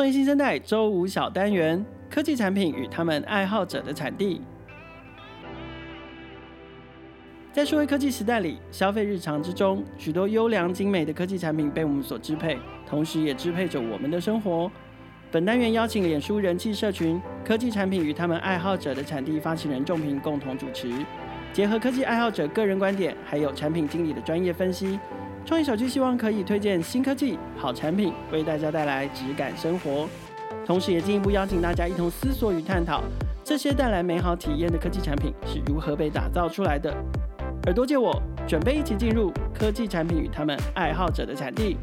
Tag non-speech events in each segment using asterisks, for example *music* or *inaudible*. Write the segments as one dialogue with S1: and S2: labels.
S1: 创业新生代周五小单元：科技产品与他们爱好者的产地。在数位科技时代里，消费日常之中，许多优良精美的科技产品被我们所支配，同时也支配着我们的生活。本单元邀请脸书人气社群“科技产品与他们爱好者的产地”发起人仲平共同主持，结合科技爱好者个人观点，还有产品经理的专业分析。创意小聚希望可以推荐新科技、好产品，为大家带来质感生活。同时，也进一步邀请大家一同思索与探讨，这些带来美好体验的科技产品是如何被打造出来的。耳朵借我，准备一起进入科技产品与他们爱好者的产地。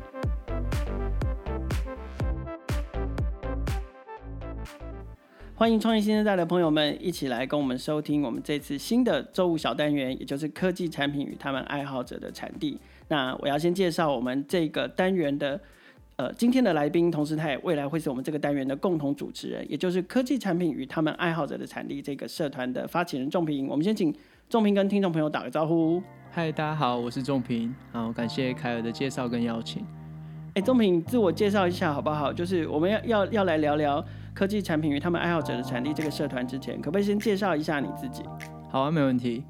S1: 欢迎创业新生代的朋友们一起来跟我们收听我们这次新的周五小单元，也就是科技产品与他们爱好者的产地。那我要先介绍我们这个单元的，呃，今天的来宾，同时他也未来会是我们这个单元的共同主持人，也就是科技产品与他们爱好者的产地这个社团的发起人仲平。我们先请仲平跟听众朋友打个招呼。
S2: 嗨，大家好，我是仲平。好，感谢凯尔的介绍跟邀请。
S1: 哎，仲平，自我介绍一下好不好？就是我们要要要来聊聊科技产品与他们爱好者的产地这个社团之前，可不可以先介绍一下你自己？
S2: 好啊，没问题。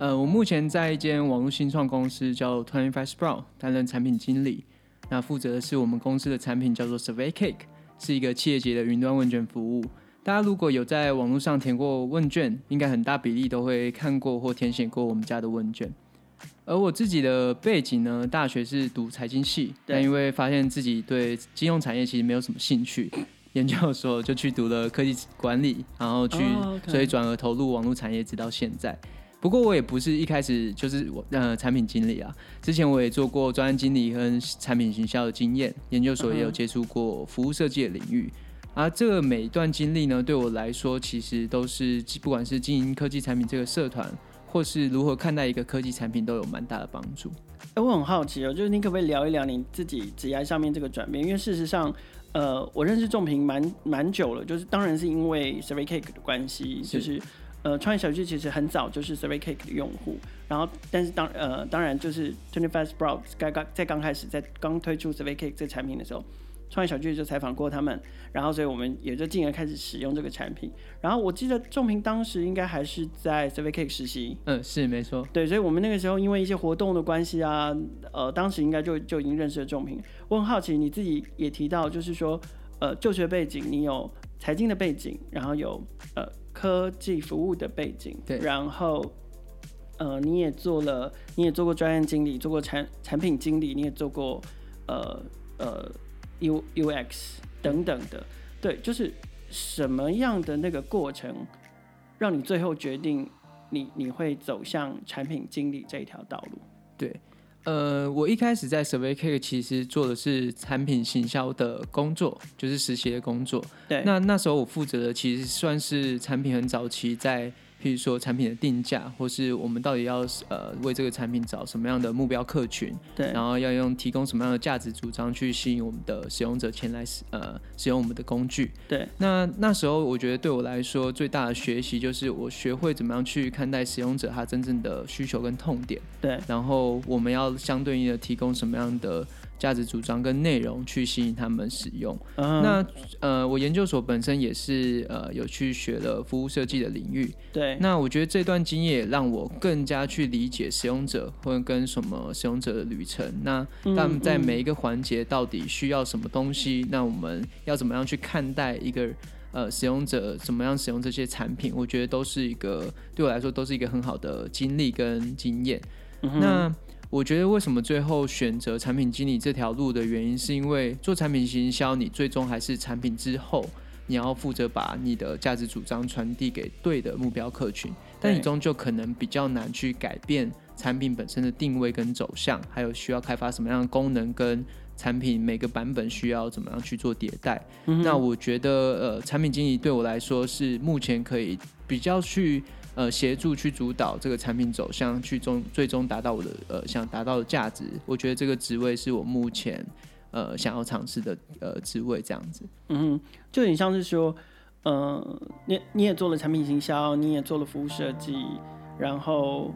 S2: 呃，我目前在一间网络新创公司叫 Twenty Five Sprout 担任产品经理，那负责的是我们公司的产品叫做 Survey Cake，是一个企业级的云端问卷服务。大家如果有在网络上填过问卷，应该很大比例都会看过或填写过我们家的问卷。而我自己的背景呢，大学是读财经系，但因为发现自己对金融产业其实没有什么兴趣，*laughs* 研究所就去读了科技管理，然后去，oh. 所以转而投入网络产业，直到现在。不过我也不是一开始就是我呃产品经理啊，之前我也做过专案经理和产品行销的经验，研究所也有接触过服务设计的领域。而这个每一段经历呢，对我来说其实都是不管是经营科技产品这个社团，或是如何看待一个科技产品，都有蛮大的帮助。
S1: 哎，我很好奇哦，就是你可不可以聊一聊你自己职业上面这个转变？因为事实上，呃，我认识仲平蛮蛮久了，就是当然是因为 Survey Cake 的关系，就是。呃，创业小聚其实很早就是 Survey Cake 的用户，然后但是当呃当然就是 Twenty Five Sprout 刚刚在刚开始在刚推出 Survey Cake 这产品的时候，创业小聚就采访过他们，然后所以我们也就进而开始使用这个产品。然后我记得仲平当时应该还是在 Survey Cake 实习，
S2: 嗯，是没错，
S1: 对，所以我们那个时候因为一些活动的关系啊，呃，当时应该就就已经认识了仲平。我很好奇，你自己也提到就是说，呃，就学背景你有财经的背景，然后有呃。科技服务的背景，对，然后，呃，你也做了，你也做过专案经理，做过产产品经理，你也做过，呃呃，U UX 等等的，对，就是什么样的那个过程，让你最后决定你你会走向产品经理这一条道路？
S2: 对。呃，我一开始在 Survey Cake 其实做的是产品行销的工作，就是实习的工作。
S1: 对，
S2: 那那时候我负责的其实算是产品很早期在。譬如说产品的定价，或是我们到底要呃为这个产品找什么样的目标客群，
S1: 对，
S2: 然后要用提供什么样的价值主张去吸引我们的使用者前来使呃使用我们的工具，
S1: 对。
S2: 那那时候我觉得对我来说最大的学习就是我学会怎么样去看待使用者他真正的需求跟痛点，
S1: 对。
S2: 然后我们要相对应的提供什么样的。价值主张跟内容去吸引他们使用。Uh-huh. 那呃，我研究所本身也是呃有去学了服务设计的领域。
S1: 对。
S2: 那我觉得这段经验也让我更加去理解使用者或者跟什么使用者的旅程。那他们在每一个环节到底需要什么东西？嗯嗯。那我们要怎么样去看待一个呃使用者怎么样使用这些产品？我觉得都是一个对我来说都是一个很好的经历跟经验。嗯。那。我觉得为什么最后选择产品经理这条路的原因，是因为做产品行销，你最终还是产品之后，你要负责把你的价值主张传递给对的目标客群，但你终究可能比较难去改变产品本身的定位跟走向，还有需要开发什么样的功能跟产品每个版本需要怎么样去做迭代。嗯。那我觉得，呃，产品经理对我来说是目前可以比较去。呃，协助去主导这个产品走向，去终最终达到我的呃想达到的价值。我觉得这个职位是我目前呃想要尝试的呃职位，这样子。
S1: 嗯，就很像是说，呃，你你也做了产品行销，你也做了服务设计，然后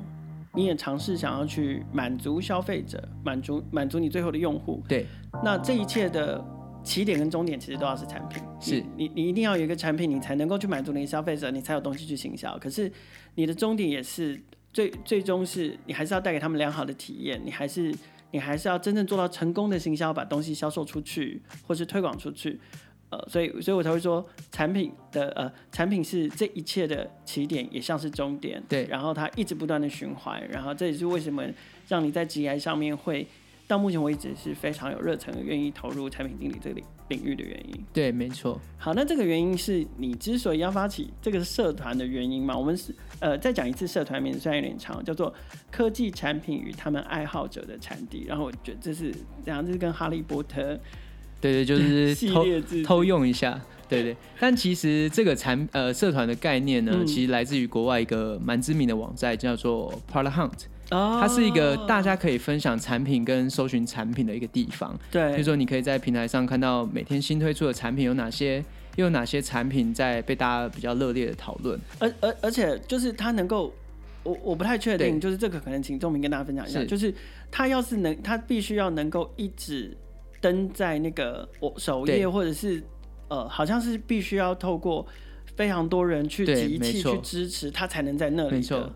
S1: 你也尝试想要去满足消费者，满足满足你最后的用户。
S2: 对。
S1: 那这一切的起点跟终点其实都要是产品，
S2: 是
S1: 你你，一定要有一个产品，你才能够去满足你的消费者，你才有东西去行销。可是你的终点也是最最终是你还是要带给他们良好的体验，你还是你还是要真正做到成功的行销，把东西销售出去或是推广出去。呃，所以所以我才会说，产品的呃产品是这一切的起点，也像是终点。
S2: 对，
S1: 然后它一直不断的循环，然后这也是为什么让你在职涯上面会。到目前为止是非常有热忱，愿意投入产品经理这个领领域的原因。
S2: 对，没错。
S1: 好，那这个原因是你之所以要发起这个社团的原因嘛？我们是呃再讲一次社团名字，虽然有点长，叫做“科技产品与他们爱好者的产地”。然后我觉得这是这样，这是跟哈利波特，
S2: 对对，就是 *laughs* 偷
S1: 系
S2: 偷用一下，对对。但其实这个产呃社团的概念呢，嗯、其实来自于国外一个蛮知名的网站，叫做 Product Hunt。它是一个大家可以分享产品跟搜寻产品的一个地方。
S1: 对，
S2: 比如说你可以在平台上看到每天新推出的产品有哪些，又有哪些产品在被大家比较热烈的讨论。
S1: 而而而且就是它能够，我我不太确定，就是这个可能请钟明跟大家分享一下。是就是它要是能，它必须要能够一直登在那个我首页，或者是呃，好像是必须要透过非常多人去集气去支持，它才能在那里。没错。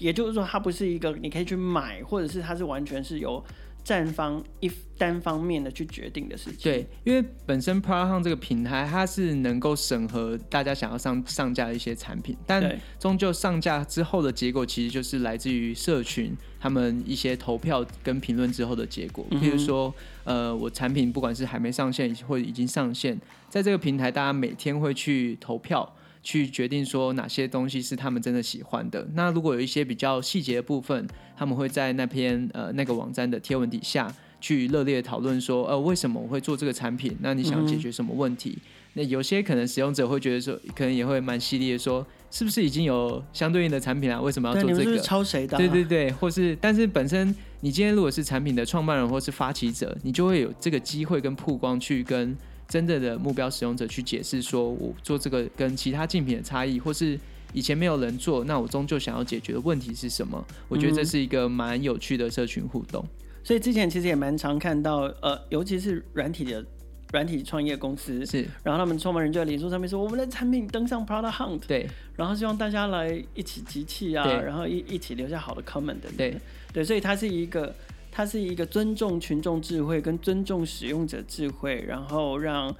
S1: 也就是说，它不是一个你可以去买，或者是它是完全是由站方一单方面的去决定的事情。
S2: 对，因为本身 Hunt 这个平台，它是能够审核大家想要上上架的一些产品，但终究上架之后的结果，其实就是来自于社群他们一些投票跟评论之后的结果。比如说，呃，我产品不管是还没上线或者已经上线，在这个平台，大家每天会去投票。去决定说哪些东西是他们真的喜欢的。那如果有一些比较细节的部分，他们会在那篇呃那个网站的贴文底下去热烈讨论说，呃，为什么我会做这个产品？那你想解决什么问题？嗯、那有些可能使用者会觉得说，可能也会蛮犀利的说，是不是已经有相对应的产品啊？为什么要做
S1: 这个？抄谁的啊？
S2: 对对对，或是但是本身你今天如果是产品的创办人或是发起者，你就会有这个机会跟曝光去跟。真正的目标使用者去解释说，我做这个跟其他竞品的差异，或是以前没有人做，那我终究想要解决的问题是什么？我觉得这是一个蛮有趣的社群互动。
S1: 所以之前其实也蛮常看到，呃，尤其是软体的软体创业公司，
S2: 是，
S1: 然后他们创办人就在脸书上面说，我们的产品登上 Product Hunt，
S2: 对，
S1: 然后希望大家来一起集气啊，然后一一起留下好的 comment 等等，
S2: 对，
S1: 对，所以它是一个。它是一个尊重群众智慧跟尊重使用者智慧，然后让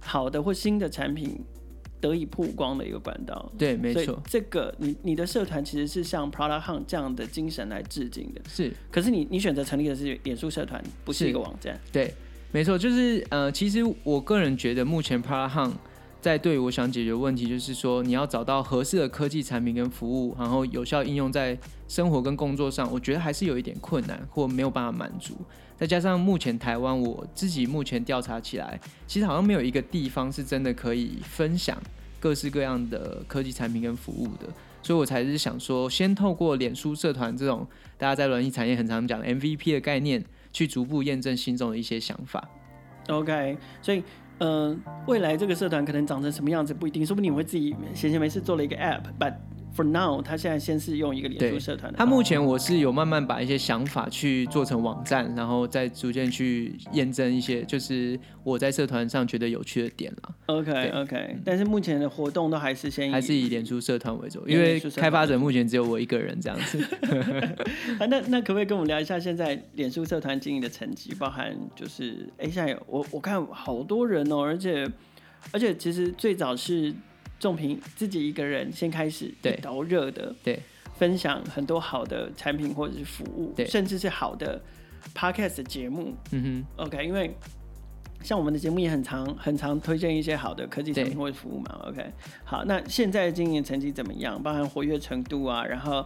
S1: 好的或新的产品得以曝光的一个管道。
S2: 对，没错。
S1: 这个你你的社团其实是像 Product Hunt 这样的精神来致敬的。
S2: 是。
S1: 可是你你选择成立的是脸书社团，不是一个网站。
S2: 对，没错。就是呃，其实我个人觉得，目前 Product Hunt 在对我想解决问题，就是说你要找到合适的科技产品跟服务，然后有效应用在生活跟工作上，我觉得还是有一点困难，或没有办法满足。再加上目前台湾，我自己目前调查起来，其实好像没有一个地方是真的可以分享各式各样的科技产品跟服务的，所以我才是想说，先透过脸书社团这种大家在软体产业很常讲 MVP 的概念，去逐步验证心中的一些想法。
S1: OK，所以。嗯、呃，未来这个社团可能长成什么样子不一定，说不定你会自己闲闲没事做了一个 App 版。For now，他现在先是用一个脸书社团。
S2: 他目前我是有慢慢把一些想法去做成网站，然后再逐渐去验证一些，就是我在社团上觉得有趣的点了。
S1: OK OK，但是目前的活动都还是先
S2: 还是以脸书社团为主，因为开发者目前只有我一个人这样子。*laughs*
S1: 啊，那那可不可以跟我们聊一下现在脸书社团经营的成绩，包含就是哎，现在有我我看好多人哦，而且而且其实最早是。仲平自己一个人先开始一头热的，
S2: 对，
S1: 分享很多好的产品或者是服务，
S2: 对，
S1: 甚至是好的 podcast 节目，
S2: 嗯哼
S1: ，OK，因为像我们的节目也很常很常推荐一些好的科技产品或者服务嘛，OK，好，那现在的经营成绩怎么样？包含活跃程度啊，然后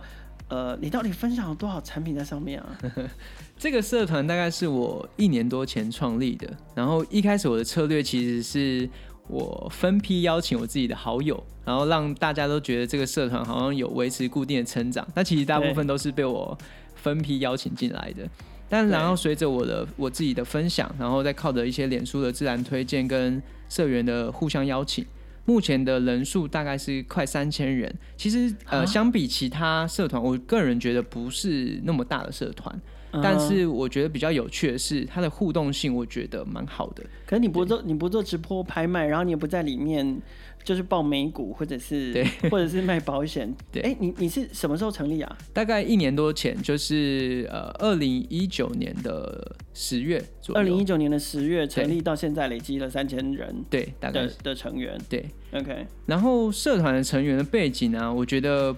S1: 呃，你到底分享了多少产品在上面啊？*laughs*
S2: 这个社团大概是我一年多前创立的，然后一开始我的策略其实是。我分批邀请我自己的好友，然后让大家都觉得这个社团好像有维持固定的成长。但其实大部分都是被我分批邀请进来的。但然后随着我的我自己的分享，然后再靠着一些脸书的自然推荐跟社员的互相邀请，目前的人数大概是快三千人。其实呃，相比其他社团，我个人觉得不是那么大的社团。嗯、但是我觉得比较有趣的是它的互动性，我觉得蛮好的。
S1: 可是你不做，你不做直播拍卖，然后你也不在里面。就是报美股，或者是对，或者是卖保险。*laughs* 对，哎、欸，你你是什么时候成立啊？
S2: 大概一年多前，就是呃，二零一九年的十月左右。
S1: 二零一九年的十月成立到现在，累积了三千人。
S2: 对，大概
S1: 的的成员。
S2: 对
S1: ，OK。
S2: 然后社团的成员的背景呢、啊，我觉得。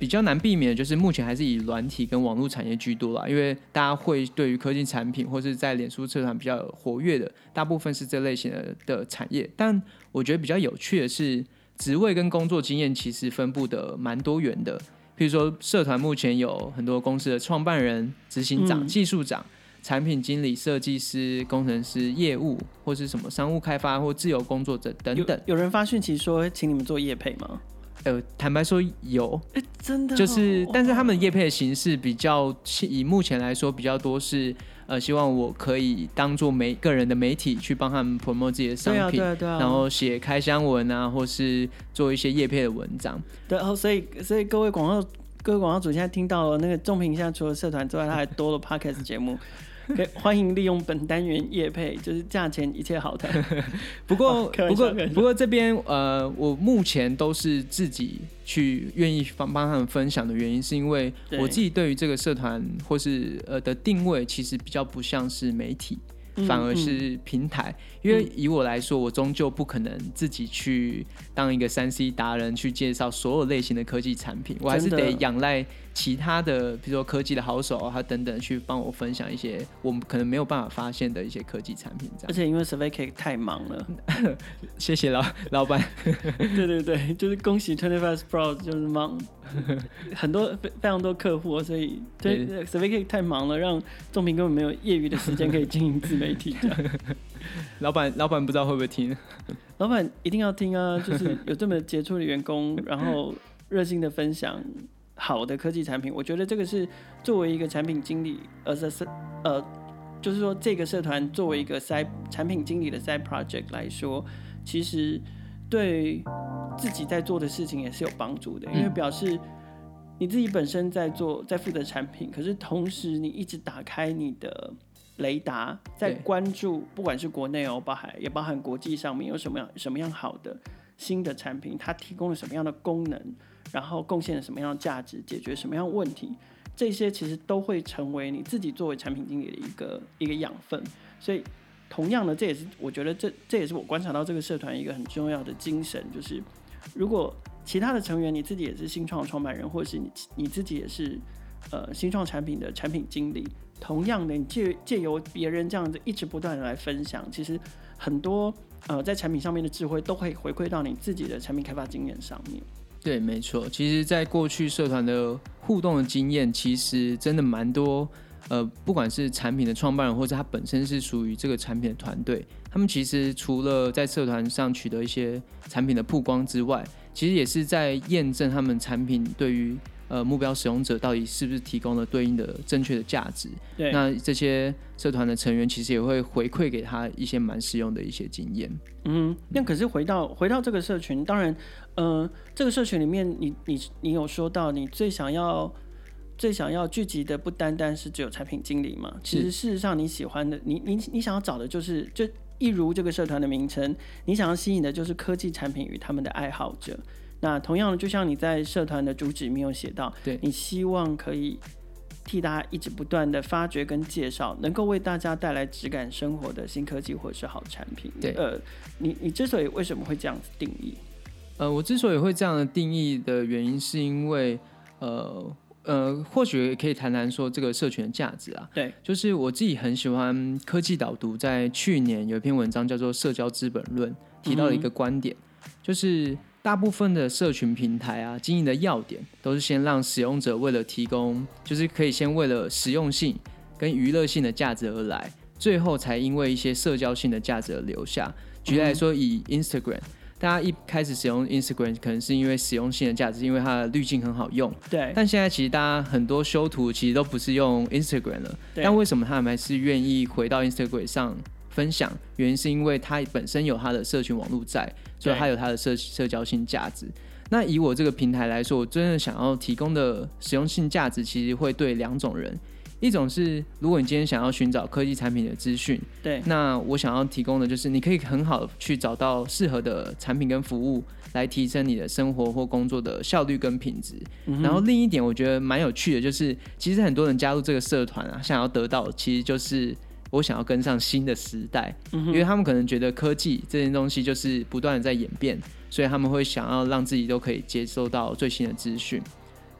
S2: 比较难避免的就是目前还是以软体跟网络产业居多啦，因为大家会对于科技产品或是在脸书社团比较活跃的，大部分是这类型的的产业。但我觉得比较有趣的是，职位跟工作经验其实分布的蛮多元的。譬如说，社团目前有很多公司的创办人、执行长、技术长、产品经理、设计师、工程师、业务或是什么商务开发或自由工作者等等。
S1: 有，有人发讯息说，请你们做业配吗？
S2: 呃，坦白说有，
S1: 欸、真的、哦，
S2: 就是，但是他们业配的形式比较，以目前来说比较多是，呃，希望我可以当做媒个人的媒体去帮他们 promote 自己的商品，对啊对啊对啊，然后写开箱文啊，或是做一些业配的文章。
S1: 对，然后所以所以各位广告各位广告主现在听到了那个仲平，现在除了社团之外，他还多了 podcast 节目。*laughs* 可以欢迎利用本单元业配，就是价钱一切好谈。*laughs*
S2: 不过不过不过这边呃，我目前都是自己去愿意帮帮他们分享的原因，是因为我自己对于这个社团或是呃的定位，其实比较不像是媒体。反而是平台，嗯嗯，因为以我来说，我终究不可能自己去当一个三 C 达人，去介绍所有类型的科技产品，我还是得仰赖其他的，比如说科技的好手啊等等，去帮我分享一些我们可能没有办法发现的一些科技产品。这样，
S1: 而且因为 SurveyCake 太忙了，*laughs*
S2: 谢谢老老板。*laughs*
S1: 对对对，就是恭喜 Twenty Five Pro，就是忙。很多非非常多客户，所以对 SurveyCake 太忙了，让仲平根本没有业余的时间可以经营自媒体。*laughs*
S2: 老板，老板不知道会不会听？
S1: 老板一定要听啊！就是有这么杰出的员工，然后热心的分享好的科技产品，我觉得这个是作为一个产品经理，呃，是呃，就是说这个社团作为一个 side 产品经理的 side project 来说，其实。对自己在做的事情也是有帮助的，因为表示你自己本身在做，在负责产品，可是同时你一直打开你的雷达，在关注，不管是国内哦，包含也包含国际上面有什么样什么样好的新的产品，它提供了什么样的功能，然后贡献了什么样的价值，解决什么样的问题，这些其实都会成为你自己作为产品经理的一个一个养分，所以。同样的，这也是我觉得这这也是我观察到这个社团一个很重要的精神，就是如果其他的成员你自己也是新创创办人，或者是你你自己也是呃新创产品的产品经理，同样的，你借借由别人这样子一直不断的来分享，其实很多呃在产品上面的智慧都会回馈到你自己的产品开发经验上面。
S2: 对，没错，其实，在过去社团的互动的经验，其实真的蛮多。呃，不管是产品的创办人，或者他本身是属于这个产品的团队，他们其实除了在社团上取得一些产品的曝光之外，其实也是在验证他们产品对于呃目标使用者到底是不是提供了对应的正确的价值。
S1: 对，
S2: 那这些社团的成员其实也会回馈给他一些蛮实用的一些经验。
S1: 嗯，那可是回到回到这个社群，当然，呃，这个社群里面你，你你你有说到你最想要。最想要聚集的不单单是只有产品经理嘛？其实事实上，你喜欢的，你你你想要找的就是，就一如这个社团的名称，你想要吸引的就是科技产品与他们的爱好者。那同样的，就像你在社团的主旨里面有写到，
S2: 对，
S1: 你希望可以替大家一直不断的发掘跟介绍，能够为大家带来质感生活的新科技或者是好产品。
S2: 对，
S1: 呃，你你之所以为什么会这样子定义？
S2: 呃，我之所以会这样的定义的原因，是因为呃。呃，或许也可以谈谈说这个社群的价值啊。
S1: 对，
S2: 就是我自己很喜欢科技导读，在去年有一篇文章叫做《社交资本论》，提到了一个观点，嗯、就是大部分的社群平台啊，经营的要点都是先让使用者为了提供，就是可以先为了实用性跟娱乐性的价值而来，最后才因为一些社交性的价值而留下。举例来说，以 Instagram。大家一开始使用 Instagram 可能是因为使用性的价值，因为它的滤镜很好用。
S1: 对。
S2: 但现在其实大家很多修图其实都不是用 Instagram 了。但为什么他们还是愿意回到 Instagram 上分享？原因是因为它本身有它的社群网络在，所以它有它的社社交性价值。那以我这个平台来说，我真的想要提供的实用性价值，其实会对两种人。一种是如果你今天想要寻找科技产品的资讯，
S1: 对，
S2: 那我想要提供的就是你可以很好去找到适合的产品跟服务，来提升你的生活或工作的效率跟品质。嗯、然后另一点我觉得蛮有趣的，就是其实很多人加入这个社团啊，想要得到其实就是我想要跟上新的时代，嗯、因为他们可能觉得科技这件东西就是不断的在演变，所以他们会想要让自己都可以接收到最新的资讯。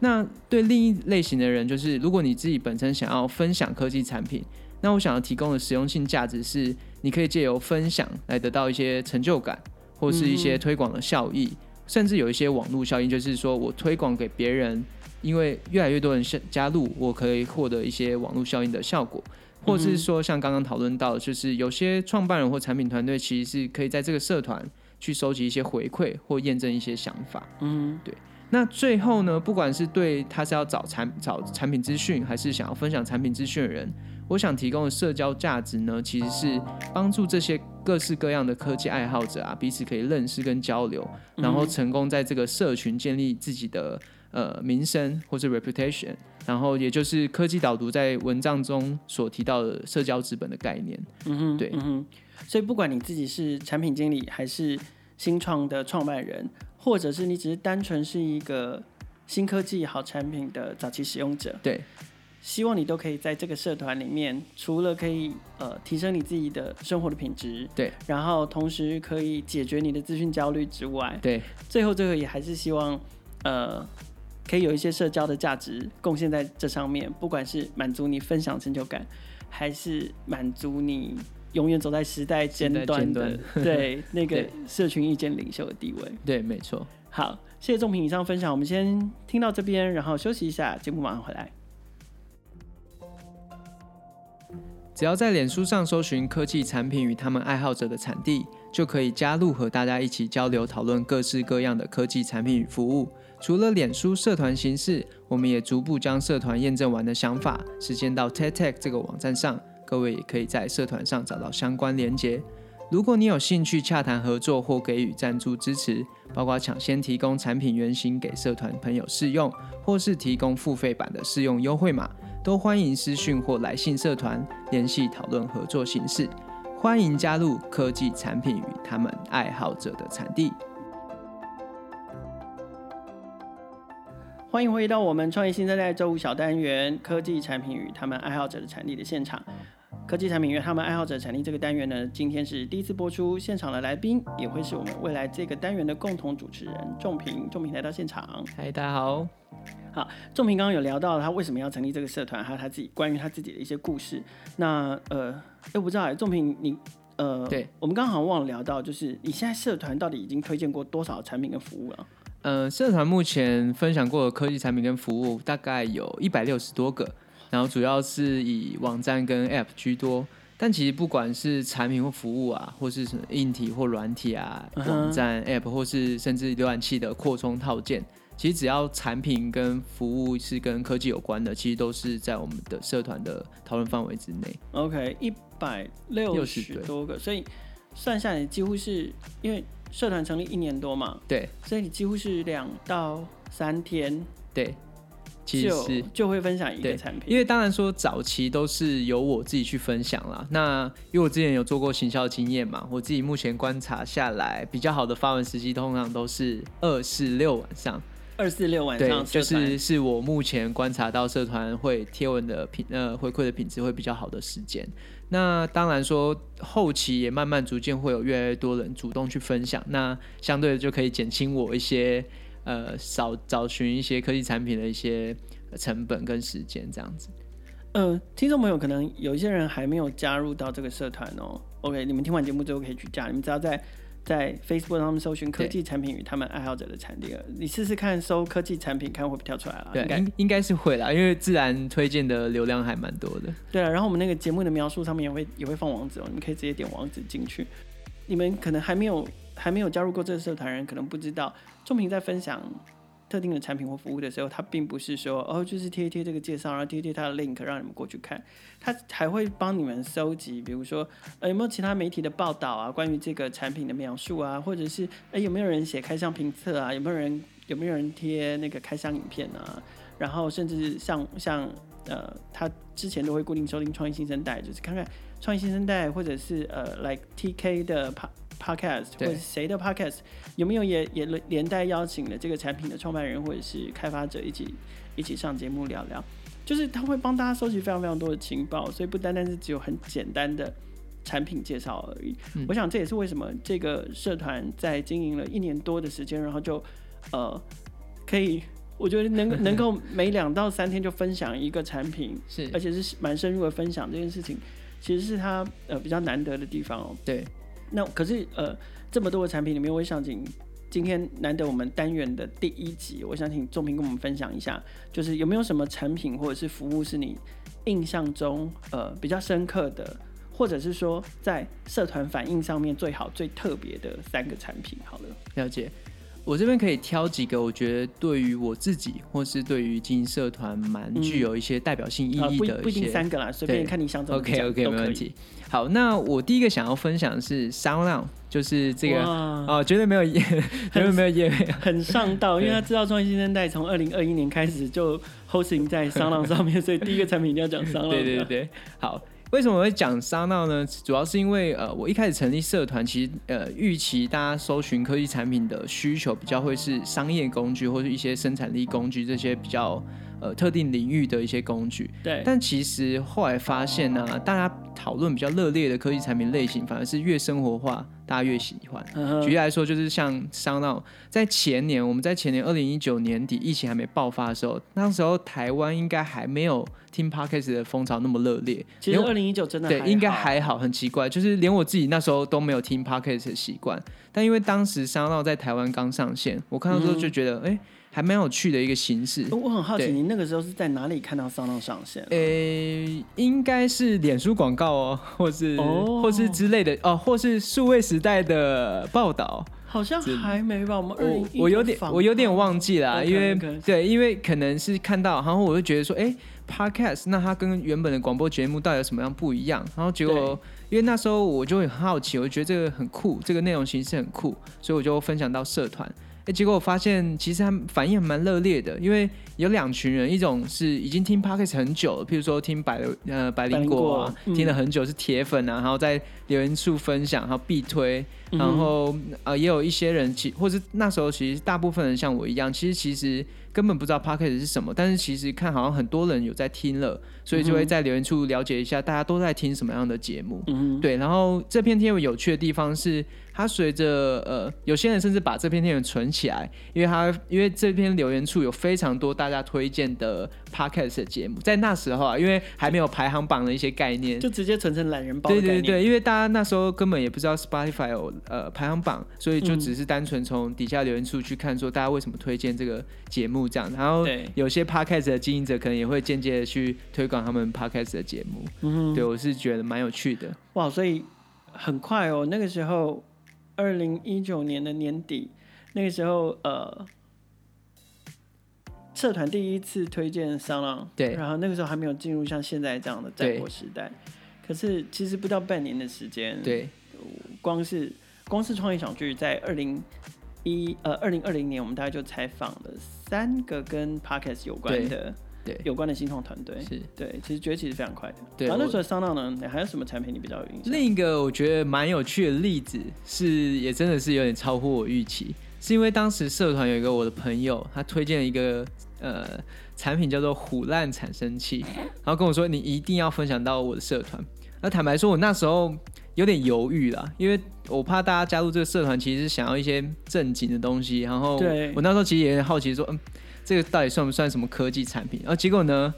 S2: 那对另一类型的人，就是如果你自己本身想要分享科技产品，那我想要提供的实用性价值是，你可以借由分享来得到一些成就感，或是一些推广的效益，嗯、甚至有一些网络效应，就是说我推广给别人，因为越来越多人加入，我可以获得一些网络效应的效果，或是说像刚刚讨论到，就是有些创办人或产品团队其实是可以在这个社团去收集一些回馈或验证一些想法，嗯，对。那最后呢，不管是对他是要找产找产品资讯，还是想要分享产品资讯的人，我想提供的社交价值呢，其实是帮助这些各式各样的科技爱好者啊，彼此可以认识跟交流，然后成功在这个社群建立自己的呃名声或者 reputation，然后也就是科技导读在文章中所提到的社交资本的概念。嗯哼，对，嗯哼，
S1: 所以不管你自己是产品经理还是新创的创办人。或者是你只是单纯是一个新科技好产品的早期使用者，
S2: 对，
S1: 希望你都可以在这个社团里面，除了可以呃提升你自己的生活的品质，
S2: 对，
S1: 然后同时可以解决你的资讯焦虑之外，
S2: 对，
S1: 最后最后也还是希望呃可以有一些社交的价值贡献在这上面，不管是满足你分享成就感，还是满足你。永远走在时代尖端的，*laughs* 对那个社群意见领袖的地位，
S2: 对，对没错。
S1: 好，谢谢仲平以上分享，我们先听到这边，然后休息一下，节目马上回来。
S2: 只要在脸书上搜寻科技产品与他们爱好者的产地，就可以加入和大家一起交流讨论各式各样的科技产品与服务。除了脸书社团形式，我们也逐步将社团验证完的想法实现到 TEDtech 这个网站上。各位也可以在社团上找到相关连接。如果你有兴趣洽谈合作或给予赞助支持，包括抢先提供产品原型给社团朋友试用，或是提供付费版的试用优惠码，都欢迎私讯或来信社团联系讨论合作形式。欢迎加入科技产品与他们爱好者的产地。
S1: 欢迎回到我们创业新生代周五小单元科技产品与他们爱好者的产地的现场。科技产品与他们爱好者产地这个单元呢，今天是第一次播出，现场的来宾也会是我们未来这个单元的共同主持人仲平。仲平来到现场，
S2: 嗨，大家好。
S1: 好，仲平刚刚有聊到他为什么要成立这个社团，还有他自己关于他自己的一些故事。那呃，哎，我不知道哎，仲平你呃，
S2: 对，
S1: 我们刚刚好像忘了聊到，就是你现在社团到底已经推荐过多少产品跟服务了？
S2: 呃，社团目前分享过的科技产品跟服务大概有一百六十多个。然后主要是以网站跟 App 居多，但其实不管是产品或服务啊，或是什么硬体或软体啊，网站、App 或是甚至浏览器的扩充套件，其实只要产品跟服务是跟科技有关的，其实都是在我们的社团的讨论范围之内。
S1: OK，一百六十多个，所以算下来几乎是因为社团成立一年多嘛，
S2: 对，
S1: 所以你几乎是两到三天，
S2: 对。其实
S1: 就会分享一个产品，
S2: 因为当然说早期都是由我自己去分享啦。那因为我之前有做过行销经验嘛，我自己目前观察下来，比较好的发文时机通常都是二四六晚上。
S1: 二四六晚上，
S2: 对，就是是我目前观察到社团会贴文的品呃回馈的品质会比较好的时间。那当然说后期也慢慢逐渐会有越来越多人主动去分享，那相对的就可以减轻我一些。呃，少找寻一些科技产品的一些成本跟时间，这样子。
S1: 呃，听众朋友可能有一些人还没有加入到这个社团哦。OK，你们听完节目之后可以去加。你们只要在在 Facebook 上面搜寻科技产品与他们爱好者的产地，你试试看搜科技产品，看会不会跳出来了。
S2: 对，应应该是会啦，因为自然推荐的流量还蛮多的。
S1: 对啊，然后我们那个节目的描述上面也会也会放网址哦，你们可以直接点网址进去。你们可能还没有。还没有加入过这个社团人可能不知道，仲平在分享特定的产品或服务的时候，他并不是说哦，就是贴一贴这个介绍，然后贴贴他的 link 让你们过去看，他还会帮你们搜集，比如说呃有没有其他媒体的报道啊，关于这个产品的描述啊，或者是哎有没有人写开箱评测啊，有没有人有没有人贴那个开箱影片啊，然后甚至像像呃，他之前都会固定收听创意新生代，就是看看创意新生代或者是呃，like TK 的 podcast 或者谁的 podcast 有没有也也连带邀请了这个产品的创办人或者是开发者一起一起上节目聊聊，就是他会帮大家收集非常非常多的情报，所以不单单是只有很简单的产品介绍而已。嗯、我想这也是为什么这个社团在经营了一年多的时间，然后就呃可以。我觉得能 *laughs* 能够每两到三天就分享一个产品，是而且是蛮深入的分享这件事情，其实是他呃比较难得的地方哦。
S2: 对，
S1: 那可是呃这么多的产品里面，我想请今天难得我们单元的第一集，我想请仲平跟我们分享一下，就是有没有什么产品或者是服务是你印象中呃比较深刻的，或者是说在社团反应上面最好最特别的三个产品？好了，
S2: 了解。我这边可以挑几个，我觉得对于我自己，或是对于经营社团蛮具有一些代表性意义的不，不一定三
S1: 个啦，随便看你想怎么讲
S2: OK OK，没问题。好，那我第一个想要分享的是 SoundOn，就是这个哦，绝对没有业，绝对没有业，
S1: 很上道，因为他知道创意新生代从二零二一年开始就 hosting 在 SoundOn 上面，*laughs* 所以第一个产品一定要讲 SoundOn。
S2: 对对对，好。为什么会讲沙闹呢？主要是因为呃，我一开始成立社团，其实呃，预期大家搜寻科技产品的需求比较会是商业工具或者一些生产力工具这些比较呃特定领域的一些工具。
S1: 对。
S2: 但其实后来发现呢、啊，大家讨论比较热烈的科技产品类型，反而是越生活化。大家越喜欢。举例来说，就是像 SoundOn，在前年，我们在前年二零一九年底疫情还没爆发的时候，那时候台湾应该还没有听 Podcast 的风潮那么热烈。
S1: 其实二零一九真的
S2: 对，应该还好，很奇怪，就是连我自己那时候都没有听 Podcast 的习惯。但因为当时 SoundOn 在台湾刚上线，我看到之后就觉得，哎、嗯。欸还蛮有趣的一个形式。
S1: 我很好奇，你那个时候是在哪里看到 SoundOn 上线？
S2: 呃、欸，应该是脸书广告哦，*laughs* 或是、oh. 或是之类的哦，或是数位时代的报道。
S1: 好像还没吧？我们
S2: 我我有点我有点忘记了，因为对，因为可能是看到，然后我就觉得说，哎、欸，Podcast，那它跟原本的广播节目到底有什么样不一样？然后结果，因为那时候我就会很好奇，我就觉得这个很酷，这个内容形式很酷，所以我就分享到社团。哎，结果我发现其实他反应还蛮热烈的，因为有两群人，一种是已经听 Podcast 很久了，譬如说听百呃百灵果啊，听了很久是铁粉啊，然后在留言处分享，然后必推，然后呃也有一些人其或是那时候其实大部分人像我一样，其实其实。根本不知道 Podcast 是什么，但是其实看好像很多人有在听了，所以就会在留言处了解一下大家都在听什么样的节目。嗯，对。然后这篇贴文有趣的地方是，它随着呃有些人甚至把这篇贴文存起来，因为它因为这篇留言处有非常多大家推荐的 Podcast 的节目，在那时候啊，因为还没有排行榜的一些概念，
S1: 就直接存成懒人包。
S2: 对对对，因为大家那时候根本也不知道 Spotify 有呃排行榜，所以就只是单纯从底下留言处去看说大家为什么推荐这个节目。这样，然后有些 podcast 的经营者可能也会间接的去推广他们 podcast 的节目。嗯，对，我是觉得蛮有趣的。
S1: 哇，所以很快哦，那个时候，二零一九年的年底，那个时候呃，社团第一次推荐 SoundOn，
S2: 对，
S1: 然后那个时候还没有进入像现在这样的战国时代。可是其实不到半年的时间，
S2: 对，
S1: 光是光是创意小剧在二零。一呃，二零二零年我们大概就采访了三个跟 Podcast 有关的，对，有关的新创团队，是对，其实崛起是非常快的。对，然后那时候 SoundOn 呢，你还有什么产品你比较有印象？
S2: 另一个我觉得蛮有趣的例子是，也真的是有点超乎我预期，是因为当时社团有一个我的朋友，他推荐了一个呃产品叫做虎烂产生器，*laughs* 然后跟我说你一定要分享到我的社团。那坦白说，我那时候。有点犹豫啦，因为我怕大家加入这个社团，其实是想要一些正经的东西。然后我那时候其实也很好奇，说，嗯，这个到底算不算什么科技产品？然后结果呢，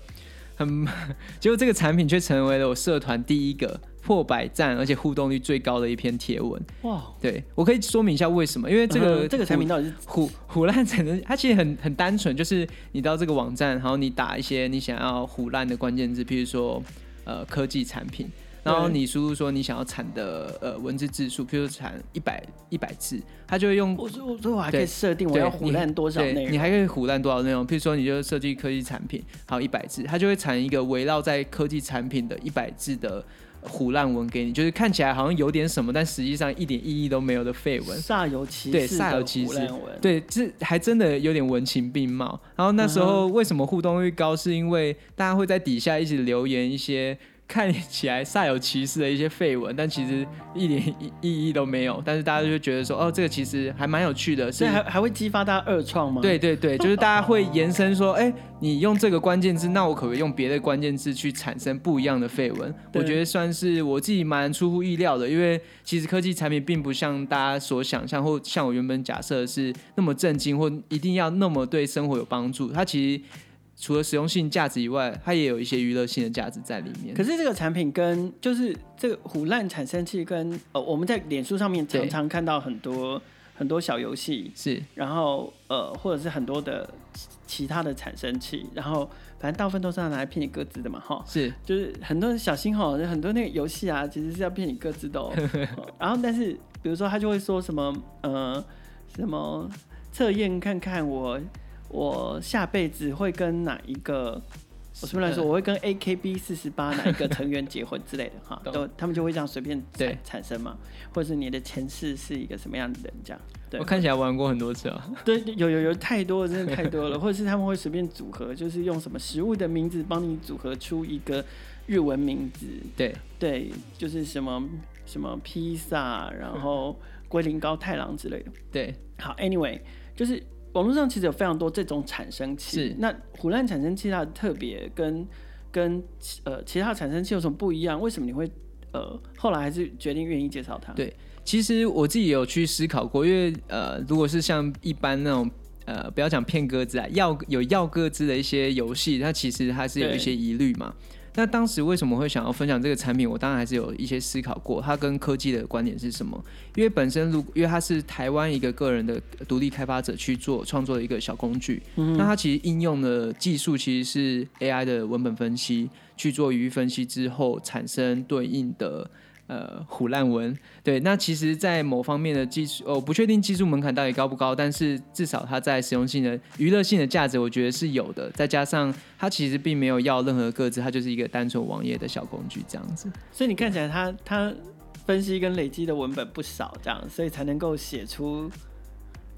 S2: 很 *laughs* 结果这个产品却成为了我社团第一个破百赞，而且互动率最高的一篇贴文。哇！对，我可以说明一下为什么？因为这个、嗯、
S1: 这个产品到底是
S2: 唬唬烂产的，它其实很很单纯，就是你到这个网站，然后你打一些你想要虎烂的关键字，譬如说呃科技产品。然后你输入说你想要产的呃文字字数，譬如产一百一百字，他就会用。我说我说我还可以设定我要唬烂多少内容，你还可以唬烂多少内容。譬如说你就设计科技产品，好一百字，它就会产一个围绕在科技产品的一百字的唬烂文给你，就是看起来好像有点什么，但实际上一点意义都没有的废文，
S1: 煞有其事，
S2: 对，煞有其事，对，这还真的有点文情并茂。然后那时候为什么互动率高，是因为大家会在底下一直留言一些。看起来煞有其事的一些绯闻，但其实一点意义都没有。但是大家就觉得说，哦，这个其实还蛮有趣的，所以还
S1: 还会激发大家二创吗？
S2: 对对对，就是大家会延伸说，哎，你用这个关键字，那我可不可以用别的关键字去产生不一样的绯闻？我觉得算是我自己蛮出乎意料的，因为其实科技产品并不像大家所想象，或像我原本假设是那么震惊，或一定要那么对生活有帮助。它其实。除了实用性价值以外，它也有一些娱乐性的价值在里面。
S1: 可是这个产品跟就是这个唬烂产生器跟呃，我们在脸书上面常常看到很多很多小游戏，
S2: 是，
S1: 然后呃，或者是很多的其他的产生器，然后反正大部分都是要拿来骗你各自的嘛，哈，
S2: 是，
S1: 就是很多小心哈，很多那个游戏啊，其实是要骗你各自的哦。*laughs* 然后但是比如说他就会说什么呃什么测验看看我。我下辈子会跟哪一个？我随便来说，我会跟 AKB 四十八哪一个成员结婚之类的哈，*laughs* 都他们就会这样随便对产生嘛，或者是你的前世是一个什么样的人这样。对，
S2: 我看起来玩过很多次啊。*laughs*
S1: 对，有有有太多了，真的太多了。*laughs* 或者是他们会随便组合，就是用什么食物的名字帮你组合出一个日文名字。
S2: 对
S1: 对，就是什么什么披萨，然后龟苓膏太郎之类的。
S2: 对，
S1: 好，Anyway，就是。网络上其实有非常多这种产生器，
S2: 是
S1: 那唬烂产生器它的特别跟跟呃其他产生器有什么不一样？为什么你会呃后来还是决定愿意介绍它？
S2: 对，其实我自己有去思考过，因为呃如果是像一般那种呃不要讲骗鸽子啊，要有要鸽子的一些游戏，它其实还是有一些疑虑嘛。那当时为什么会想要分享这个产品？我当然还是有一些思考过，它跟科技的观点是什么？因为本身如因为它是台湾一个个人的独立开发者去做创作的一个小工具，嗯、那它其实应用的技术其实是 AI 的文本分析，去做语义分析之后产生对应的。呃，虎烂文，对，那其实，在某方面的技术，我不确定技术门槛到底高不高，但是至少它在实用性的、娱乐性的价值，我觉得是有的。再加上它其实并没有要任何个资，它就是一个单纯网页的小工具这样子。
S1: 所以你看起来，它它分析跟累积的文本不少，这样，所以才能够写出。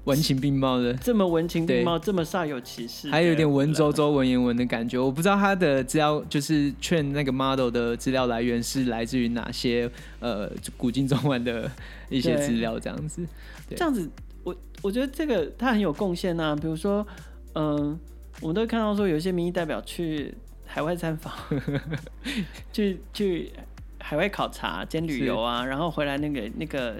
S2: 文情并茂的，
S1: 这么文情并茂，这么煞有其事，
S2: 还有一点文绉绉、文言文的感觉。我不知道他的资料，就是劝那个 model 的资料来源是来自于哪些呃古今中外的一些资料，这样子。
S1: 这样子，我我觉得这个他很有贡献呐。比如说，嗯、呃，我们都会看到说，有一些民意代表去海外参访，去 *laughs* 去。海外考察兼旅游啊，然后回来那个那个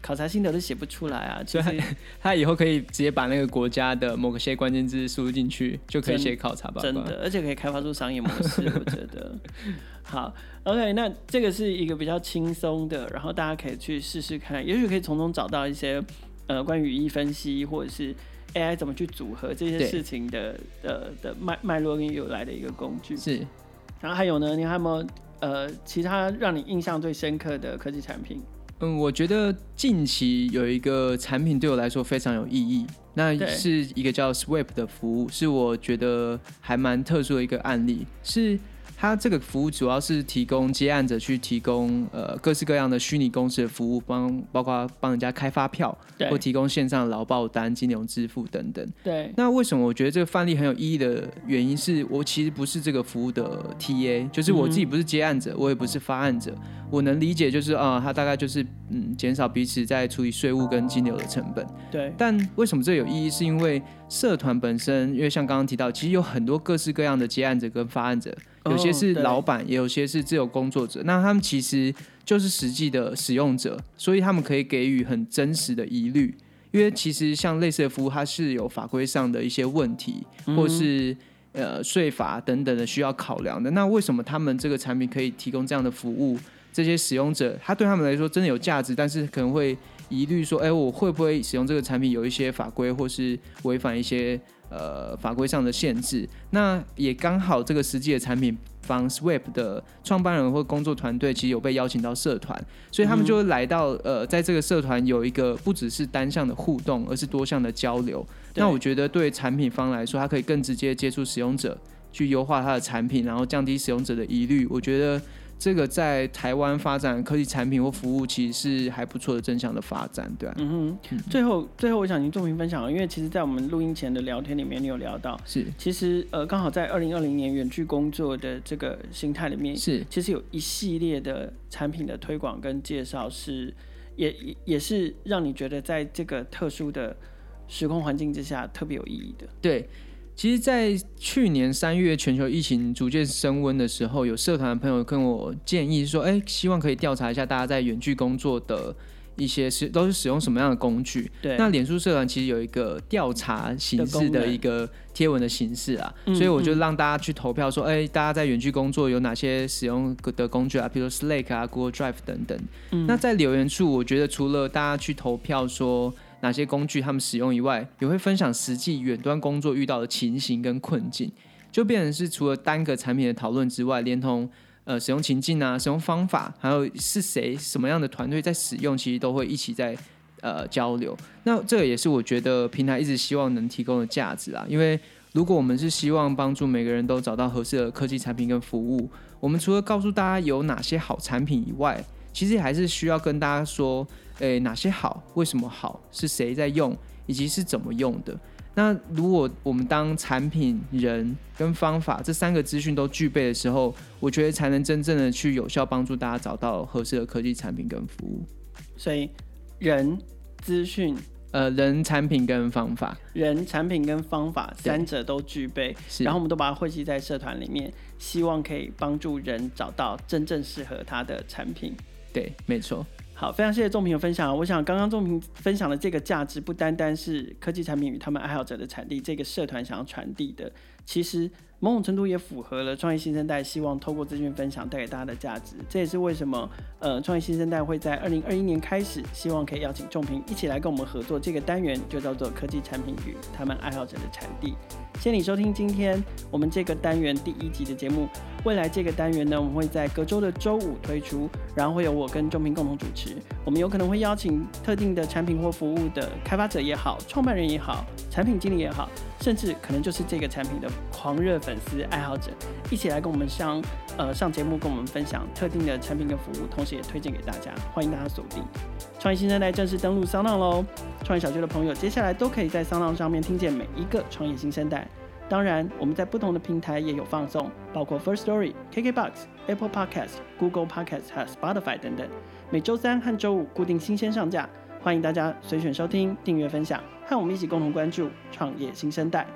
S1: 考察心得都写不出来啊，*laughs*
S2: 所以他，他以后可以直接把那个国家的某些关键字输入进去，就可以写考察报告。
S1: 真的，而且可以开发出商业模式，我觉得。*laughs* 好，OK，那这个是一个比较轻松的，然后大家可以去试试看，也许可以从中找到一些呃关于语义分析或者是 AI 怎么去组合这些事情的的的脉脉络跟由来的一个工具。
S2: 是，
S1: 然后还有呢，你还有没有？呃，其他让你印象最深刻的科技产品？
S2: 嗯，我觉得近期有一个产品对我来说非常有意义，那是一个叫 Swipe 的服务，是我觉得还蛮特殊的一个案例，是。它这个服务主要是提供接案者去提供呃各式各样的虚拟公司的服务，帮包括帮人家开发票，或提供线上劳报单、金融支付等等。
S1: 对。
S2: 那为什么我觉得这个范例很有意义的原因是我其实不是这个服务的 TA，就是我自己不是接案者，我也不是发案者。我能理解就是啊，它大概就是嗯减少彼此在处理税务跟金流的成本。
S1: 对。
S2: 但为什么这有意义？是因为社团本身，因为像刚刚提到，其实有很多各式各样的接案者跟发案者。有些是老板，也有些是自由工作者。那他们其实就是实际的使用者，所以他们可以给予很真实的疑虑。因为其实像类似的服务，它是有法规上的一些问题，或是呃税法等等的需要考量的。那为什么他们这个产品可以提供这样的服务？这些使用者他对他们来说真的有价值，但是可能会疑虑说：哎，我会不会使用这个产品有一些法规，或是违反一些？呃，法规上的限制，那也刚好这个实际的产品方 Swipe 的创办人或工作团队其实有被邀请到社团，所以他们就会来到呃，在这个社团有一个不只是单向的互动，而是多项的交流。那我觉得对产品方来说，它可以更直接接触使用者，去优化它的产品，然后降低使用者的疑虑。我觉得这个在台湾发展科技产品或服务，其实是还不错的正向的发展，对啊。
S1: 嗯哼。嗯最后，最后我想您做评分享，因为其实，在我们录音前的聊天里面，你有聊到，
S2: 是
S1: 其实呃，刚好在二零二零年远距工作的这个心态里面，
S2: 是
S1: 其实有一系列的产品的推广跟介绍，是也也是让你觉得在这个特殊的时空环境之下特别有意义的。
S2: 对。其实，在去年三月全球疫情逐渐升温的时候，有社团的朋友跟我建议说：“哎，希望可以调查一下大家在远距工作的一些是都是使用什么样的工具。”
S1: 对。
S2: 那脸书社团其实有一个调查形式的一个贴文的形式啊，所以我就让大家去投票说：“哎，大家在远距工作有哪些使用的工具啊？比如 Slack 啊、Google Drive 等等。”那在留言处，我觉得除了大家去投票说。哪些工具他们使用以外，也会分享实际远端工作遇到的情形跟困境，就变成是除了单个产品的讨论之外，连同呃使用情境啊、使用方法，还有是谁什么样的团队在使用，其实都会一起在呃交流。那这个也是我觉得平台一直希望能提供的价值啊，因为如果我们是希望帮助每个人都找到合适的科技产品跟服务，我们除了告诉大家有哪些好产品以外，其实还是需要跟大家说。诶，哪些好？为什么好？是谁在用？以及是怎么用的？那如果我们当产品、人跟方法这三个资讯都具备的时候，我觉得才能真正的去有效帮助大家找到合适的科技产品跟服务。
S1: 所以，人、资讯、
S2: 呃，人、产品跟方法，
S1: 人、产品跟方法三者都具备，然后我们都把它汇集在社团里面，希望可以帮助人找到真正适合他的产品。
S2: 对，没错。
S1: 好，非常谢谢仲平的分享。我想刚刚仲平分享的这个价值，不单单是科技产品与他们爱好者的产地，这个社团想要传递的，其实。某种程度也符合了创业新生代希望透过资讯分享带给大家的价值。这也是为什么呃创业新生代会在二零二一年开始，希望可以邀请仲平一起来跟我们合作。这个单元就叫做科技产品与他们爱好者的产地。谢谢你收听今天我们这个单元第一集的节目。未来这个单元呢，我们会在隔周的周五推出，然后会有我跟仲平共同主持。我们有可能会邀请特定的产品或服务的开发者也好，创办人也好，产品经理也好。甚至可能就是这个产品的狂热粉丝爱好者，一起来跟我们上呃上节目，跟我们分享特定的产品跟服务，同时也推荐给大家，欢迎大家锁定。创业新生代正式登陆 SoundOn 喽！创业小区的朋友，接下来都可以在 SoundOn 上面听见每一个创业新生代。当然，我们在不同的平台也有放送，包括 First Story、KKBox、Apple Podcast、Google Podcast 和 Spotify 等等。每周三和周五固定新鲜上架。欢迎大家随选收听、订阅、分享，和我们一起共同关注创业新生代。